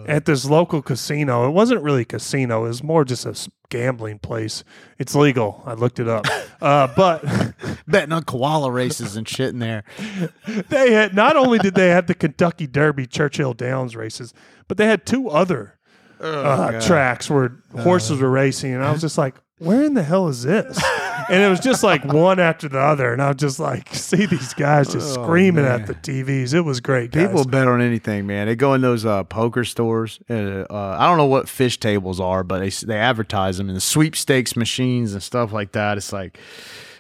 Speaker 3: at this local casino. It wasn't really a casino; it was more just a gambling place. It's legal. I looked it up, uh, but
Speaker 2: Betting on koala races and shit in there.
Speaker 3: they had not only did they have the Kentucky Derby Churchill Downs races, but they had two other uh, tracks where horses were racing, and I was just like, "Where in the hell is this?" and it was just like one after the other, and I was just like, "See these guys just
Speaker 2: Oh,
Speaker 3: screaming
Speaker 2: man.
Speaker 3: at the TVs." It was great. Guys.
Speaker 2: People bet on anything, man. They go in those uh, poker stores. Uh, uh, I don't know what fish tables are, but they they advertise them in the sweepstakes machines and stuff like that. It's like,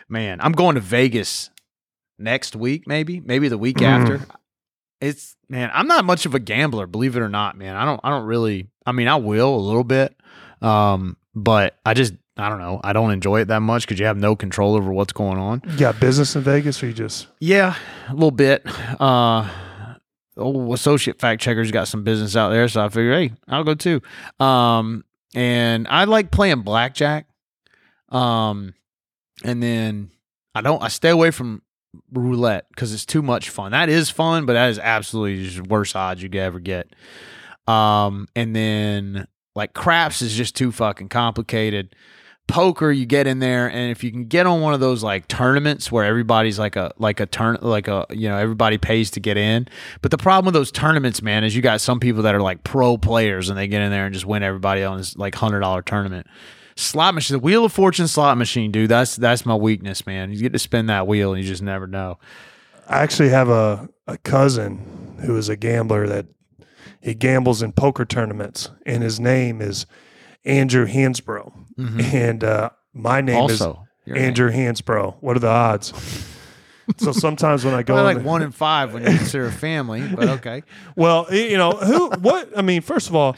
Speaker 2: man, I'm going to Vegas next week, maybe, maybe the week after. It's man, I'm not much of a gambler, believe it or not, man. I don't, I don't really. I mean, I will a little bit, um, but I just, I don't know. I don't enjoy it that much because you have no control over what's going on.
Speaker 3: you got business in Vegas, or you just
Speaker 2: Yeah, a little bit. Uh old associate fact checker's got some business out there, so I figure, hey, I'll go too. Um and I like playing blackjack. Um and then I don't I stay away from roulette because it's too much fun. That is fun, but that is absolutely just worst odds you could ever get. Um and then like craps is just too fucking complicated poker you get in there and if you can get on one of those like tournaments where everybody's like a like a turn like a you know everybody pays to get in. But the problem with those tournaments man is you got some people that are like pro players and they get in there and just win everybody on this like hundred dollar tournament. Slot machine the wheel of fortune slot machine dude that's that's my weakness man. You get to spin that wheel and you just never know.
Speaker 3: I actually have a, a cousin who is a gambler that he gambles in poker tournaments, and his name is Andrew Hansbrough. And uh, my name
Speaker 2: Mm-hmm. also
Speaker 3: is Andrew Hansbrough. What are the odds? so sometimes when I go,
Speaker 2: like one in five when you consider a family but okay
Speaker 3: well, you know who? What? I mean, first of all,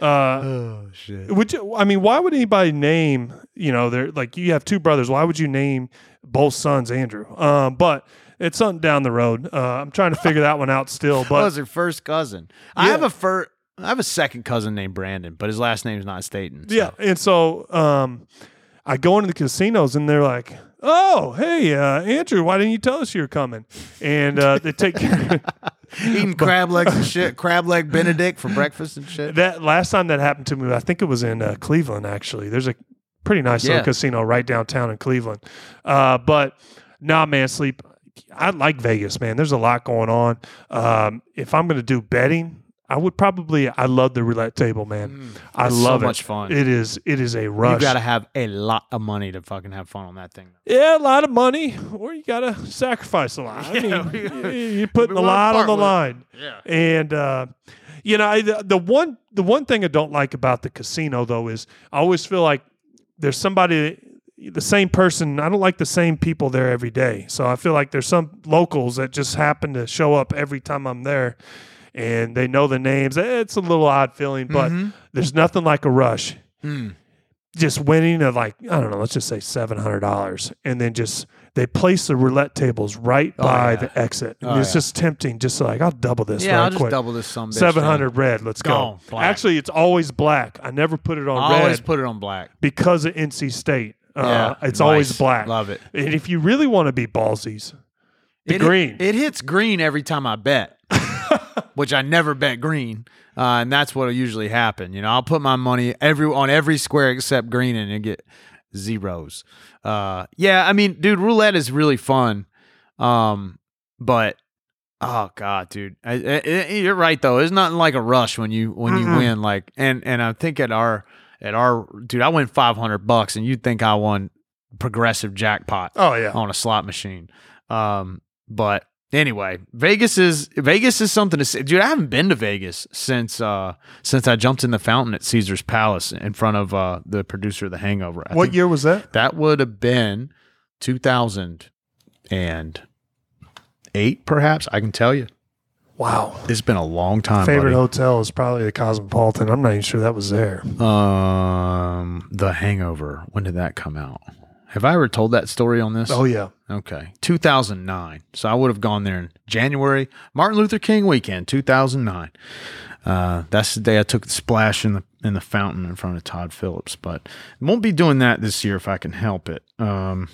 Speaker 3: uh,
Speaker 2: oh shit
Speaker 3: would you? I mean, why would anybody name? You know, they're like you have two brothers. Why would you name both sons Andrew? Um, but it's something down the road. Uh, I'm trying to figure that one out still.
Speaker 2: That
Speaker 3: But
Speaker 2: was her first cousin. I have a fir- I have a second cousin named Brandon, but his last name's not Staten. so-
Speaker 3: Yeah, and so um, I go into the casinos and they're like, "Oh, hey, uh, Andrew, why didn't you tell us you were coming?" And uh, they take
Speaker 2: eating crab legs and shit, crab leg Benedict for breakfast and shit.
Speaker 3: that last time that happened to me, I think it was in uh, Cleveland. Actually, there's a pretty nice
Speaker 2: Yeah.
Speaker 3: little casino right downtown in Cleveland. Uh, but nah, man, sleep. I like Vegas, man. There's a lot going on. Um, if I'm going to do betting, I would probably. I love the roulette table, man. I
Speaker 2: It's so
Speaker 3: love it.
Speaker 2: much fun.
Speaker 3: It is. It is a rush.
Speaker 2: You got to have a lot of money to fucking have fun on that thing.
Speaker 3: Yeah, a lot of money, or you got to sacrifice a lot. I
Speaker 2: Yeah,
Speaker 3: mean, you- you're putting a lot on the
Speaker 2: it.
Speaker 3: line.
Speaker 2: Yeah.
Speaker 3: And uh, you know, I, the, the one the one thing I don't like about the casino though is I always feel like there's somebody the same person. I don't like the same people there every day. So I feel like there's some locals that just happen to show up every time I'm there. And they know the names. It's a little odd feeling, but
Speaker 2: Mhm.
Speaker 3: there's nothing like a rush
Speaker 2: Mm.
Speaker 3: just winning at like I don't know, let's just say seven hundred dollars, and then just they place the roulette tables right
Speaker 2: Oh,
Speaker 3: by
Speaker 2: yeah.
Speaker 3: the exit.
Speaker 2: Oh,
Speaker 3: it's
Speaker 2: yeah.
Speaker 3: just tempting. Just like I'll double this.
Speaker 2: Yeah, I'll just double this some
Speaker 3: Seven hundred red. Let's go.
Speaker 2: Black.
Speaker 3: Actually, it's always black. I never put it on
Speaker 2: I
Speaker 3: red
Speaker 2: always put it on black.
Speaker 3: because of NC State. Uh,
Speaker 2: yeah,
Speaker 3: it's always black.
Speaker 2: Love it.
Speaker 3: And if you really want to be ballsies, the
Speaker 2: it,
Speaker 3: green.
Speaker 2: It hits green every time I bet, which I never bet green, uh, and that's what'll usually happen. You know, I'll put my money every on every square except green, and get zeros. Uh, yeah, I mean, dude, roulette is really fun, um, but oh god, dude, I, I- I- you're right though. It's nothing like a rush when you when you
Speaker 3: Mm-mm.
Speaker 2: win. Like, and and I think at our at our dude, I win five hundred bucks, and you'd think I won progressive jackpot
Speaker 3: oh yeah.
Speaker 2: on a slot machine. Um, but anyway, Vegas is Vegas is something to see. Dude, I haven't been to Vegas since uh since I jumped in the fountain at Caesar's Palace in front of uh the producer of The Hangover. I
Speaker 3: What year was that?
Speaker 2: That would have been two thousand and eight, perhaps. I can tell you.
Speaker 3: Wow.
Speaker 2: It's been a long time.
Speaker 3: Favorite
Speaker 2: buddy.
Speaker 3: hotel is probably the Cosmopolitan. I'm not even sure that was there.
Speaker 2: Um, The Hangover. When did that come out? Have I ever told that story on this?
Speaker 3: Oh yeah.
Speaker 2: Okay. 2009. So I would have gone there in January, Martin Luther King weekend, 2009. Uh, that's the day I took the splash in the in the fountain in front of Todd Phillips, but won't be doing that this year if I can help it. Um,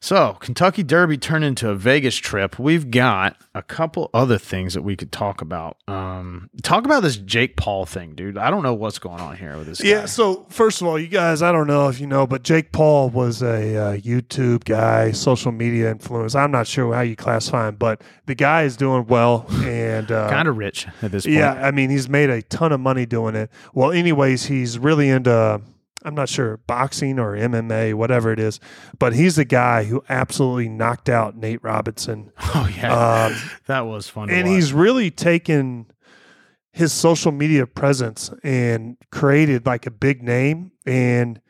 Speaker 2: So, Kentucky Derby turned into a Vegas trip. We've got a couple other things that we could talk about. Um, talk about this Jake Paul thing, dude. I don't know what's going on here with this.
Speaker 3: Yeah.
Speaker 2: guy.
Speaker 3: So first of all, you guys, I don't know if you know, but Jake Paul was a uh, YouTube guy, social media influence. I'm not sure how you classify him, but the guy is doing well and uh,
Speaker 2: kind of rich at this point.
Speaker 3: Yeah, I mean, he's made a ton of money doing it. Well, anyways, he's really into. I'm not sure boxing or MMA, whatever it is, but he's the guy who absolutely knocked out Nate Robinson,
Speaker 2: Oh yeah,
Speaker 3: um,
Speaker 2: that was fun.
Speaker 3: and he's really taken his social media presence and created like a big name. And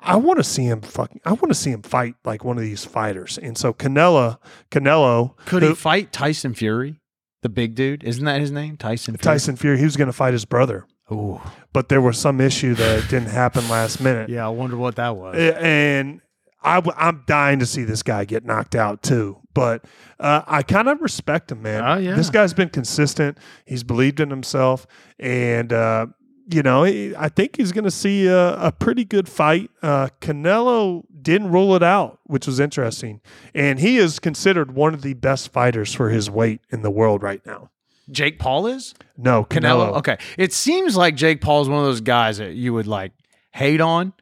Speaker 3: I want to see him fucking. I want to see him fight like one of these fighters. And so Canelo, Canelo,
Speaker 2: could
Speaker 3: who-
Speaker 2: he fight Tyson Fury, the big dude? Isn't that his name, Tyson? Fury?
Speaker 3: Tyson Fury, he was going to fight his brother.
Speaker 2: Ooh,
Speaker 3: but there was some issue that didn't happen last minute.
Speaker 2: yeah. I wonder what that was.
Speaker 3: And I, w- I'm dying to see this guy get knocked out too. But uh, I kind of respect him, man.
Speaker 2: Oh, yeah.
Speaker 3: This guy's been consistent. He's believed in himself. And, uh, you know, he- I think he's going to see a, a pretty good fight. Uh, Canelo didn't rule it out, which was interesting. And he is considered one of the best fighters for his weight in the world right now.
Speaker 2: Jake Paul is.
Speaker 3: No,
Speaker 2: Canelo.
Speaker 3: Canelo.
Speaker 2: Okay. It seems like Jake Paul is one of those guys that you would like hate on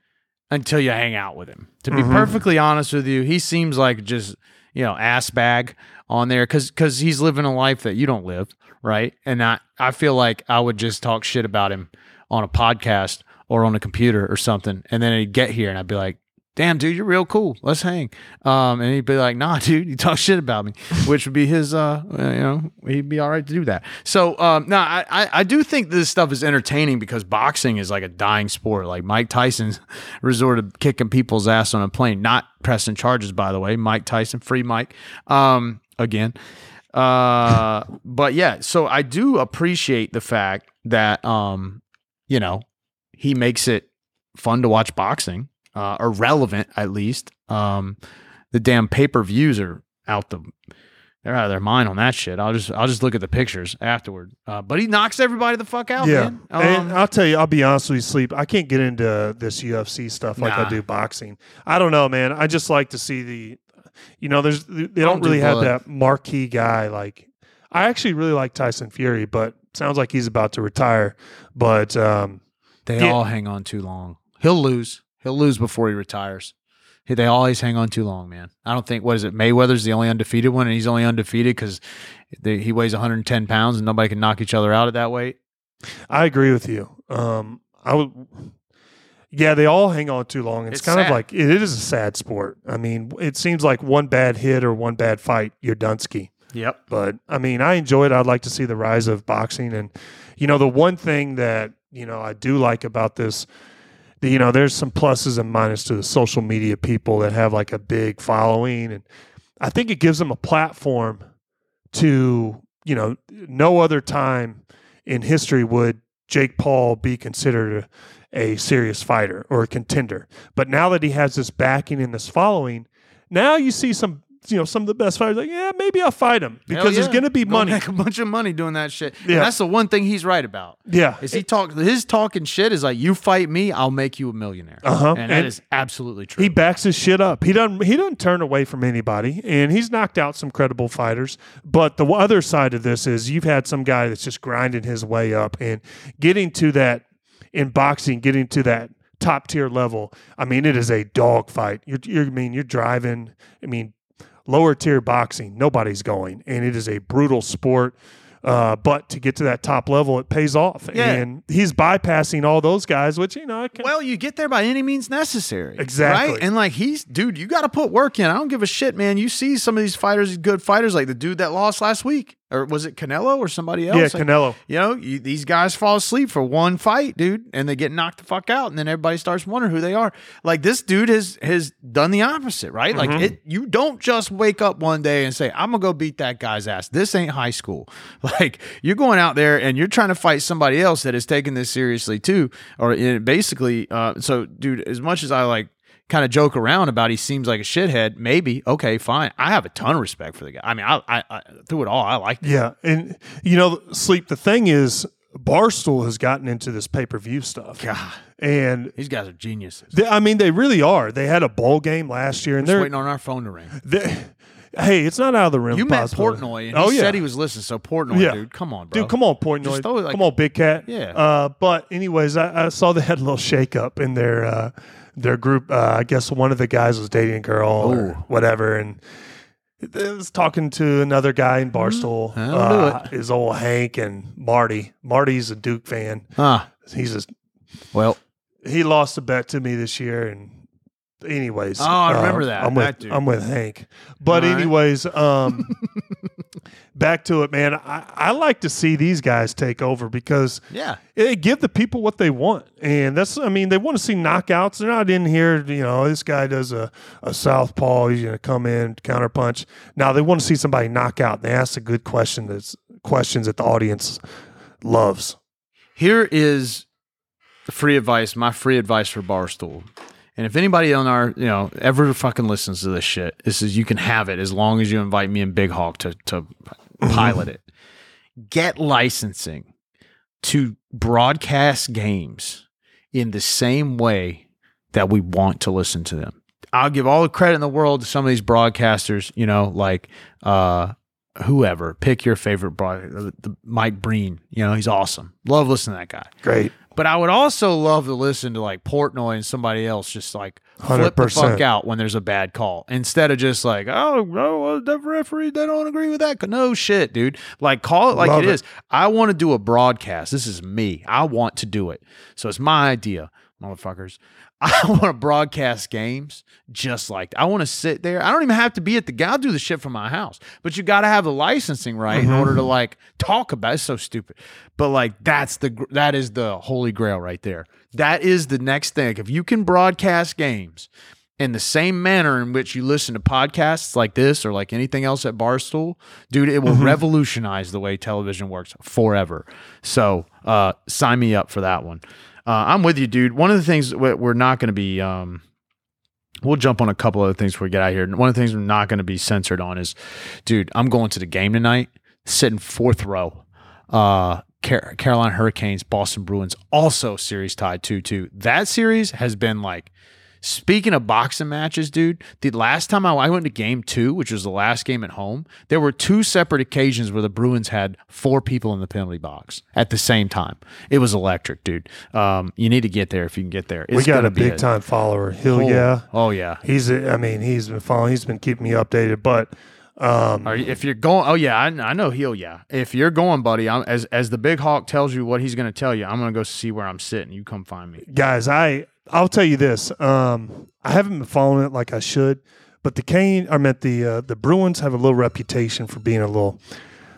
Speaker 2: until you hang out with him. To be
Speaker 3: Mhm.
Speaker 2: perfectly honest with you, he seems like just, you know, ass bag on there cuz cuz he's living a life that you don't live, right? And I I feel like I would just talk shit about him on a podcast or on a computer or something and then he'd get here and I'd be like Damn, dude, you're real cool. Let's hang. Um, and he'd be like, "Nah, dude, you talk shit about me," which would be his. Uh, you know, he'd be all right to do that. So, um, I, I do think this stuff is entertaining because boxing is like a dying sport. Like Mike Tyson's resorted to kicking people's ass on a plane, not pressing charges, by the way. Mike Tyson, free Mike, um, again. Uh, but yeah, so I do appreciate the fact that, um, you know, he makes it fun to watch boxing uh, or relevant at least. Um, the damn pay per views are out the they're out of their mind on that shit. I'll just I'll just look at the pictures afterward. Uh, but he knocks everybody the fuck out,
Speaker 3: Yeah,
Speaker 2: man.
Speaker 3: and
Speaker 2: Um,
Speaker 3: I'll tell you, I'll be honest with you, sleep. I can't get into this UFC stuff like
Speaker 2: Nah.
Speaker 3: I do boxing. I don't know, man. I just like to see the, you know, there's they don't,
Speaker 2: don't do
Speaker 3: really have that marquee guy. Like, I actually really like Tyson Fury, but sounds like he's about to retire. But um,
Speaker 2: they
Speaker 3: yeah.
Speaker 2: all hang on too long. He'll lose. He'll lose before he retires. They always hang on too long, man. I don't think what is it? Mayweather's the only undefeated one, and he's only undefeated because he weighs 110 pounds, and nobody can knock each other out at that weight.
Speaker 3: I agree with you. Um, I would. Yeah, they all hang on too long. It's,
Speaker 2: It's
Speaker 3: kind of
Speaker 2: sad.
Speaker 3: like it is a sad sport. I mean, it seems like one bad hit or one bad fight, you're Dunsky.
Speaker 2: Yep.
Speaker 3: But I mean, I enjoy it. I'd like to see the rise of boxing. And, you know, the one thing that, you know, I do like about this, you know, there's some pluses and minuses to the social media people that have like a big following. And I think it gives them a platform to, you know, no other time in history would Jake Paul be considered a, a serious fighter or a contender. But now that he has this backing and this following, now you see some, you know, some of the best fighters like, yeah, maybe I'll fight him because
Speaker 2: Hell
Speaker 3: there's going to be
Speaker 2: Gonna
Speaker 3: money.
Speaker 2: Make a bunch of money doing that shit.
Speaker 3: Yeah.
Speaker 2: And that's the one thing he's right about.
Speaker 3: Yeah.
Speaker 2: Is he talk his talking shit is like you fight me, I'll make you a millionaire.
Speaker 3: Uh-huh.
Speaker 2: And that
Speaker 3: And
Speaker 2: is absolutely true.
Speaker 3: He backs his shit up. He doesn't. He doesn't turn away from anybody, and he's knocked out some credible fighters. But the other side of this is you've had some guy that's just grinding his way up and getting to that in boxing, getting to that top tier level. I mean, it is a dog fight. You're, you're I mean, you're driving. I mean, lower tier boxing, nobody's going, and it is a brutal sport. Uh, but to get to that top level, it pays off,
Speaker 2: Yeah.
Speaker 3: and he's bypassing all those guys, which you know, I can,
Speaker 2: well, you get there by any means necessary.
Speaker 3: Exactly.
Speaker 2: Right? And like he's dude, you gotta put work in. I don't give a shit, man. You see some of these fighters, good fighters, like the dude that lost last week. Or was it Canelo or somebody else?
Speaker 3: yeah,
Speaker 2: Like,
Speaker 3: Canelo.
Speaker 2: You know, you, these guys fall asleep for one fight, dude, and they get knocked the fuck out, and then everybody starts wondering who they are. Like this dude has has done the opposite, right? Like
Speaker 3: Mm-hmm.
Speaker 2: it, you don't just wake up one day and say, "I'm gonna go beat that guy's ass." This ain't high school. Like you're going out there and you're trying to fight somebody else that is taking this seriously too, or basically. Uh, so, dude, as much as I like kind of joke around about he seems like a shithead, maybe okay, fine. I have a ton of respect for the guy. I mean, I, I, I through it all, I like.
Speaker 3: Yeah, and you know, sleep. The thing is, Barstool has gotten into this pay per view stuff,
Speaker 2: God,
Speaker 3: and
Speaker 2: these guys are geniuses.
Speaker 3: they, I mean they really are. They had a bowl game last year, and
Speaker 2: Just
Speaker 3: they're
Speaker 2: waiting on our phone to ring.
Speaker 3: they- hey, it's not out of the realm.
Speaker 2: You met. Portnoy, and
Speaker 3: oh
Speaker 2: he
Speaker 3: yeah,
Speaker 2: said he was listening. So Portnoy,
Speaker 3: Yeah.
Speaker 2: dude, come on, bro.
Speaker 3: Dude, come on, Portnoy.
Speaker 2: Just throw it like-
Speaker 3: come on, Big Cat.
Speaker 2: Yeah.
Speaker 3: Uh, but anyways, I, I saw they had a little shakeup in their uh, their group. Uh, I guess one of the guys was dating a girl or whatever, and was talking to another guy in Barstool.
Speaker 2: Mm-hmm. That'll do
Speaker 3: uh, His old Hank and Marty. Marty's a Duke fan.
Speaker 2: Ah,
Speaker 3: He's just
Speaker 2: well,
Speaker 3: he lost a bet to me this year, and anyways,
Speaker 2: Oh, I
Speaker 3: uh,
Speaker 2: remember that.
Speaker 3: I'm with
Speaker 2: That.
Speaker 3: I'm with Hank, but
Speaker 2: right.
Speaker 3: anyways, um, back to it, man. I, I like to see these guys take over because
Speaker 2: yeah.
Speaker 3: they give the people what they want, and that's I mean they want to see knockouts. They're not in here, you know. This guy does a a southpaw. He's gonna come in counterpunch. Now they want to see somebody knock out. They ask a good question. That's questions that the audience loves.
Speaker 2: Here is free advice. My free advice for Barstool. And if anybody on our, you know, ever fucking listens to this shit, this is you can have it as long as you invite me and Big Hawk to to pilot it. Get licensing to broadcast games in the same way that we want to listen to them. I'll give all the credit in the world to some of these broadcasters, you know, like uh whoever. Pick your favorite broad the Mike Breen, you know, he's awesome. Love listening to that guy.
Speaker 3: Great.
Speaker 2: But I would also love to listen to like Portnoy and somebody else just like flip the
Speaker 3: 100%.
Speaker 2: fuck out when there's a bad call instead of just like, oh, no, well, the referee, they don't agree with that. No shit, dude. Like, call it like it
Speaker 3: it.
Speaker 2: is. I want to do a broadcast. This is me. I want to do it. So it's my idea, motherfuckers. I want to broadcast games just like I want to sit there. I don't even have to be at the I'll do the shit from my house. But you got to have the licensing right in order to like talk about. It's so stupid. But like that's the that is the holy grail right there. That is the next thing. If you can broadcast games in the same manner in which you listen to podcasts like this or like anything else at Barstool, dude, it will revolutionize the way television works forever. So uh, sign me up for that one. Uh, I'm with you, dude. One of the things we- we're not going to be, um, we'll jump on a couple other things before we get out here. One of the things we're not going to be censored on is, dude, I'm going to the game tonight, sitting fourth row. Uh, Car- Carolina Hurricanes, Boston Bruins, also series tied 2 2. That series has been like, Speaking of boxing matches, dude, the last time I, I went to game two, which was the last game at home, there were two separate occasions where the Bruins had four people in the penalty box at the same time. It was electric, dude. Um, you need to get there if you can get there. It's
Speaker 3: we got a big time follower. Hill,
Speaker 2: Oh,
Speaker 3: yeah.
Speaker 2: Oh yeah.
Speaker 3: He's, a, I mean, he's been following. He's been keeping me updated. But um,
Speaker 2: Are you, if you're going, oh yeah, I, I know he'll. Yeah, if you're going, buddy, I'm, as as the big hawk tells you what he's going to tell you, I'm going to go see where I'm sitting. You come find me.
Speaker 3: guys, I I'll tell you this. Um, I haven't been following it like I should, but the Kane, I meant the uh, the Bruins have a little reputation for being a little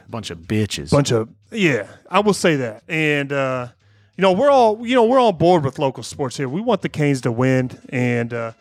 Speaker 2: Bunch of bitches.
Speaker 3: bunch of yeah. I will say that, and uh, you know we're all you know we're all bored with local sports here. We want the Canes to win, and uh,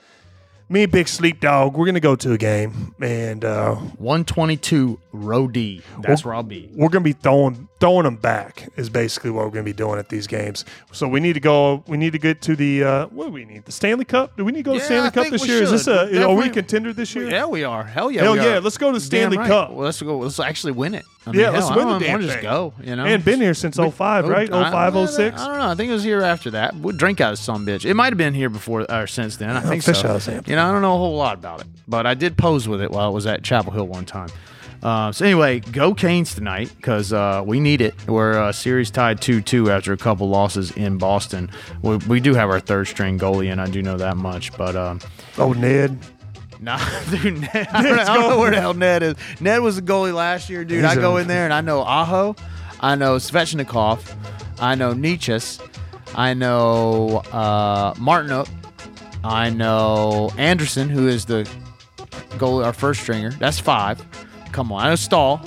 Speaker 3: me and Big Sleep Dog, we're gonna go to a game, and uh,
Speaker 2: 122 row D. That's where I'll be.
Speaker 3: we're gonna be throwing throwing them back is basically what we're gonna be doing at these games. So we need to go. We need to get to the uh, what do we need? The Stanley Cup? Do we need to go to Stanley
Speaker 2: I
Speaker 3: Cup this
Speaker 2: we
Speaker 3: year? Is this
Speaker 2: should.
Speaker 3: a? Are we
Speaker 2: Definitely.
Speaker 3: contender this year?
Speaker 2: Yeah, we are. Hell yeah.
Speaker 3: Hell
Speaker 2: we
Speaker 3: yeah,
Speaker 2: are.
Speaker 3: let's go to the Stanley
Speaker 2: right.
Speaker 3: Cup.
Speaker 2: Well, let's go. Let's actually win it. I mean,
Speaker 3: Yeah,
Speaker 2: hell,
Speaker 3: let's win the damn
Speaker 2: just go. You know,
Speaker 3: And been here since 05, right?
Speaker 2: I-
Speaker 3: 05,
Speaker 2: I,
Speaker 3: 06?
Speaker 2: I don't know. I think it was here after that. We'll drink out of some bitch. It might have been here before or since then. I think so.
Speaker 3: out of Hampton.
Speaker 2: You know, I don't know a whole lot about it, but I did pose with it while I was at Chapel Hill one time. Uh, so anyway, go Canes tonight because uh, we need it. We're uh, series tied two two after a couple losses in Boston. We, we do have our third string goalie, and I do know that much. But um,
Speaker 3: Oh, Ned.
Speaker 2: Nah, dude, Ned, I, don't, I don't know where the hell Ned is. Ned was the goalie last year, dude.
Speaker 3: He's
Speaker 2: I go
Speaker 3: a-
Speaker 2: in there and I know Aho, I know Svechnikov, I know Necas, I know uh, Martinook, I know Andersen, who is the goalie, our first stringer. That's five. Come on, I know Staal.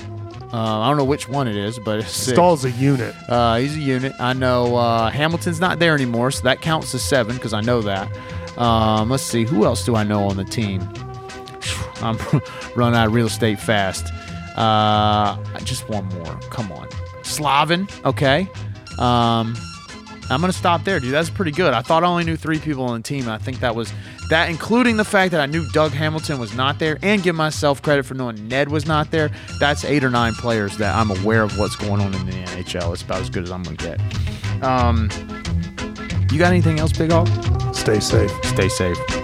Speaker 2: Uh, I don't know which one it is, but it's six.
Speaker 3: Staal's a unit.
Speaker 2: Uh, he's a unit. I know uh, Hamilton's not there anymore, so that counts as seven because I know that. Um, let's see, who else do I know on the team? I'm running out of real estate fast. Uh, just one more. Come on, Slavin. Okay. Um, I'm gonna stop there, dude. That's pretty good. I thought I only knew three people on the team. and I think that was that, including the fact that I knew Doug Hamilton was not there, and give myself credit for knowing Ned was not there. That's eight or nine players that I'm aware of what's going on in the NHL. It's about as good as I'm gonna get. Um, you got anything else, Big Hog?
Speaker 3: Stay safe.
Speaker 2: Stay safe.